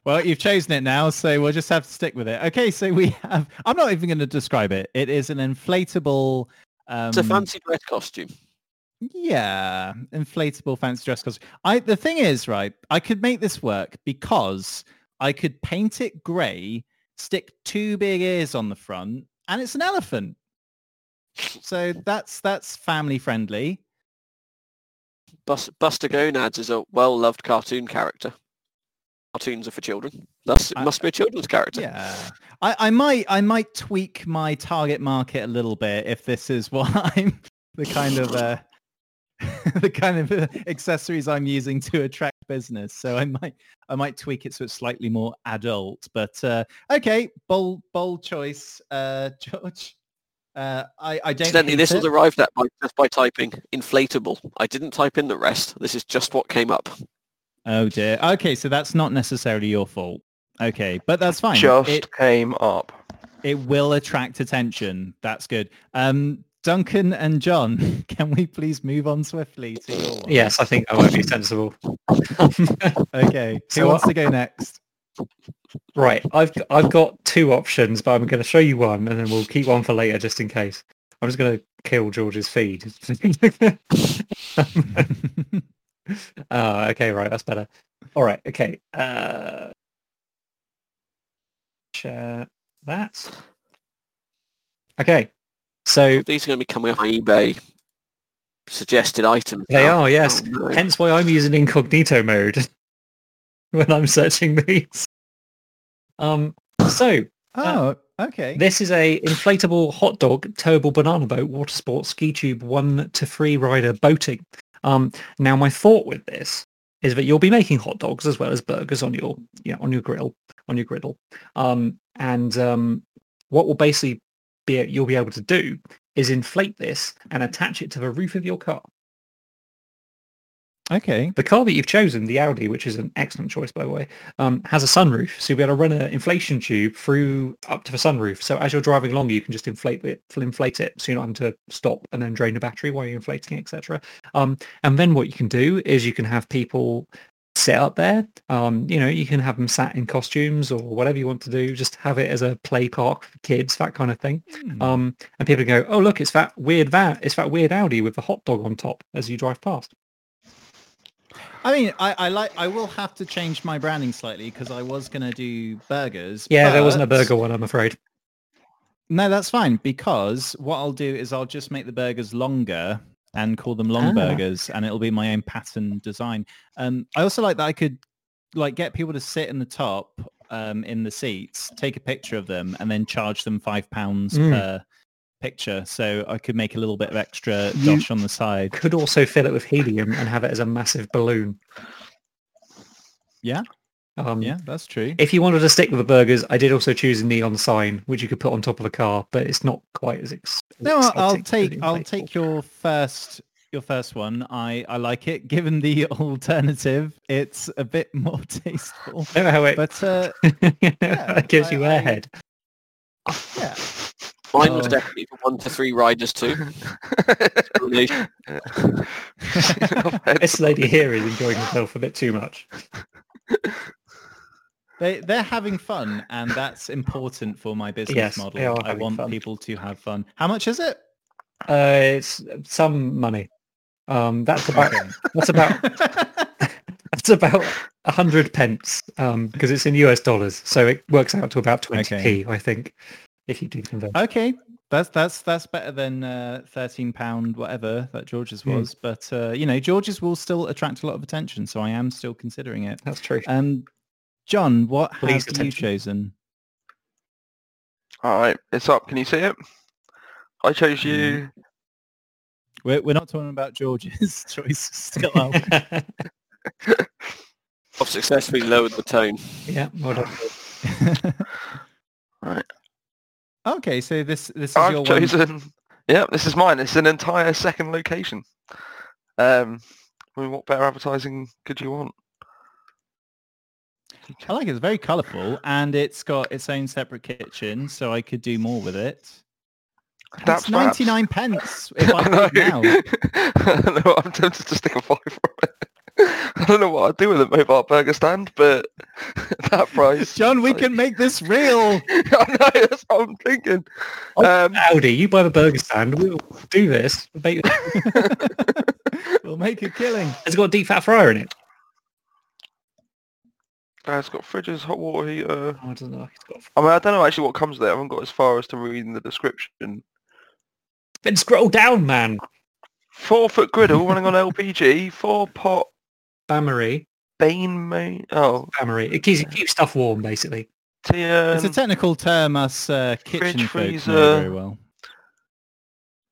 well, you've chosen it now, so we'll just have to stick with it. Okay, so we have. I'm not even going to describe it. It is an inflatable. Um, It's a fancy dress costume. Yeah, inflatable fancy dress costume. I the thing is, right, I could make this work because I could paint it grey, stick two big ears on the front, and it's an elephant. So that's that's family friendly. Bus- Buster Gonads is a well-loved cartoon character. Cartoons are for children. Thus, it I- must be a children's character. Yeah. I, I might I might tweak my target market a little bit if this is what I'm the kind of uh the kind of uh, accessories I'm using to attract business. So I might I might tweak it so it's slightly more adult. But uh okay, bold bold choice, uh George. Uh, I, I don't. Incidentally, this it. was arrived at by, just by typing inflatable. I didn't type in the rest. This is just what came up. Oh dear. Okay, so that's not necessarily your fault. Okay, but that's fine. Just It, came up. it will attract attention. That's good. Um, Duncan and John, can we please move on swiftly to your one? Yes, I think that might be sensible. Okay. Who So wants I- to go next? right, I've I've got two options, but I'm going to show you one, and then we'll keep one for later just in case. I'm just going to kill George's feed. uh, okay, right, that's better. All right, okay. Uh, share that. Okay, so These are going to be coming off eBay suggested items. they now. are yes. Oh, no. Hence why I'm using incognito mode when I'm searching these. Um, so Oh, okay. This is a inflatable hot dog towable banana boat water sports ski tube one to three rider boating. Um, now my thought with this is that you'll be making hot dogs as well as burgers on your you know, on your grill on your griddle. Um, and um, what will basically be you'll be able to do is inflate this and attach it to the roof of your car. Okay. The car that you've chosen, the Audi, which is an excellent choice by the way, um, has a sunroof, so you'll be able to run an inflation tube through up to the sunroof. So as you're driving along, you can just inflate it, inflate it, so you're not having to stop and then drain the battery while you're inflating it, etc. Um, and then what you can do is you can have people sit up there. Um, you know, you can have them sat in costumes or whatever you want to do. Just have it as a play park for kids, that kind of thing. Hmm. Um, and people go, oh look, it's that weird van, it's that weird Audi with the hot dog on top as you drive past. I mean, I, I like. I will have to change my branding slightly because I was going to do burgers. Yeah, there wasn't a burger one, I'm afraid. No, that's fine because what I'll do is I'll just make the burgers longer and call them long Ah. burgers, and it'll be my own pattern design. Um, I also like that I could like get people to sit in the top um, in the seats, take a picture of them, and then charge them five pounds Mm. per picture. So I could make a little bit of extra dosh on the side. could also fill it with helium and have it as a massive balloon. Yeah. Um, Yeah, that's true. If you wanted to stick with the burgers, I did also choose a neon sign, which you could put on top of a car, but it's not quite as ex- No, I'll, I'll exotic as take I'll take your first your first one. I I like it. Given the alternative, it's a bit more tasteful. I know how it, But uh, it gives I- you I- airhead. yeah, Mine was Oh. definitely for one to three riders too. This lady here is enjoying herself a bit too much. They they're having fun, and that's important for my business Yes, model. they are I having want fun. people to have fun. How much is it? Uh, it's some money. Um, that's about Okay. that's about that's about a hundred pence um, because it's in US dollars, so it works out to about twenty Okay. p. I think if you do convert. okay, that's that's that's better than uh, thirteen pound whatever that George's Hmm. was. But uh, you know, George's will still attract a lot of attention, so I am still considering it. That's true. Um, John, what Please have you chosen? All right, it's up. Can you see it? I chose you. We're, we're not talking about George's choice still. Out. I've successfully lowered the tone. yeah, well done. Right. okay, so this this is your I've one. chosen. Yeah, this is mine. It's an entire second location. Um, I mean, what better advertising could you want? I like it. It's very colourful, and it's got its own separate kitchen, so I could do more with it. And Daps it's ninety pence if I know. bid now. I know, I'm tempted to stick a five for it. I don't know what I'd do with a mobile burger stand, but that price. John, we can make this real. I know, that's what I'm thinking. Oh, Um, Audi, you buy the burger stand. We'll do this. Make- we'll make a killing. It's got a deep fat fryer in it. Uh, it's got fridges, hot water heater. Oh, I don't know. It's got. I mean, I don't know actually what comes with it. I haven't got as far as to reading the description. Then scroll down, man. Four foot griddle running on LPG, four pot Bain-Marie. Bain main. Oh, Bain-Marie. It keeps, it keeps stuff warm, basically. tier. It's a technical term us uh, kitchen fridge, folk know freezer. very well.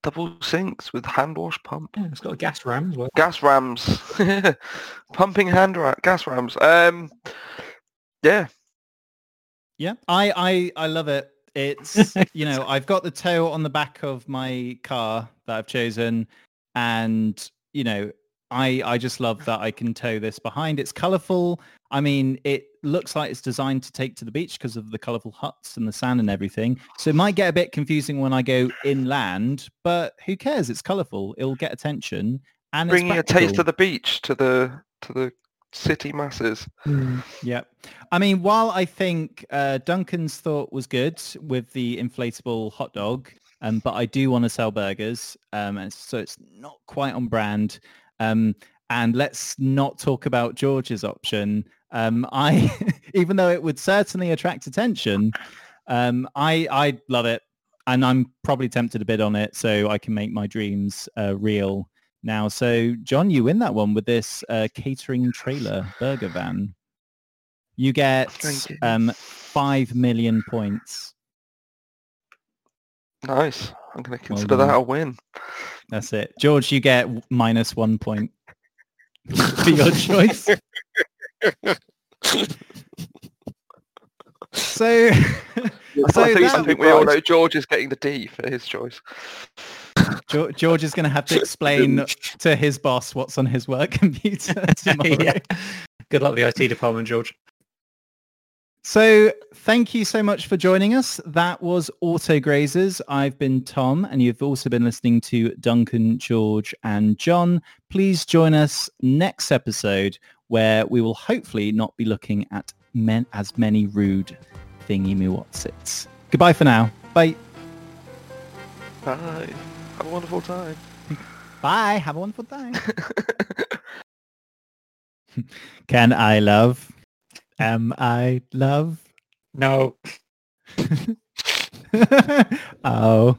double sinks with hand wash pump. Yeah, it's got a gas ram as well. Gas rams. Pumping hand ra- gas rams. Um, yeah. Yeah, I, I, I love it. It's you know I've got the toe on the back of my car that I've chosen, and you know I I just love that I can tow this behind. It's colourful. I mean, it looks like it's designed to take to the beach because of the colourful huts and the sand and everything. So it might get a bit confusing when I go inland, but who cares? It's colourful. It'll get attention and Bringing a taste of the beach to the to the city masses. Yeah, I mean, while I think uh, Duncan's thought was good with the inflatable hot dog, um, but I do want to sell burgers, um, and so it's not quite on brand. Um, and let's not talk about George's option. Um, I, even though it would certainly attract attention, um, I I love it, and I'm probably tempted to bid on it so I can make my dreams uh, real now. So, John, you win that one with this uh, catering trailer burger van. You get you. um, five million points. Nice. I'm going to consider done. that a win. That's it. George, you get minus one point for your choice. So, I, so I think, I think we all know George is getting the D for his choice. Geor- George is going to have to explain to his boss what's on his work computer tomorrow. yeah. Good luck, the IT department, George. So thank you so much for joining us. That was Auto Grazers. I've been Tom and you've also been listening to Duncan, George and John. Please join us next episode where we will hopefully not be looking at men as many rude thingy me. Goodbye for now. Bye. Bye. Have a wonderful time. Bye. Have a wonderful time. Can I love? Am I love? No. oh.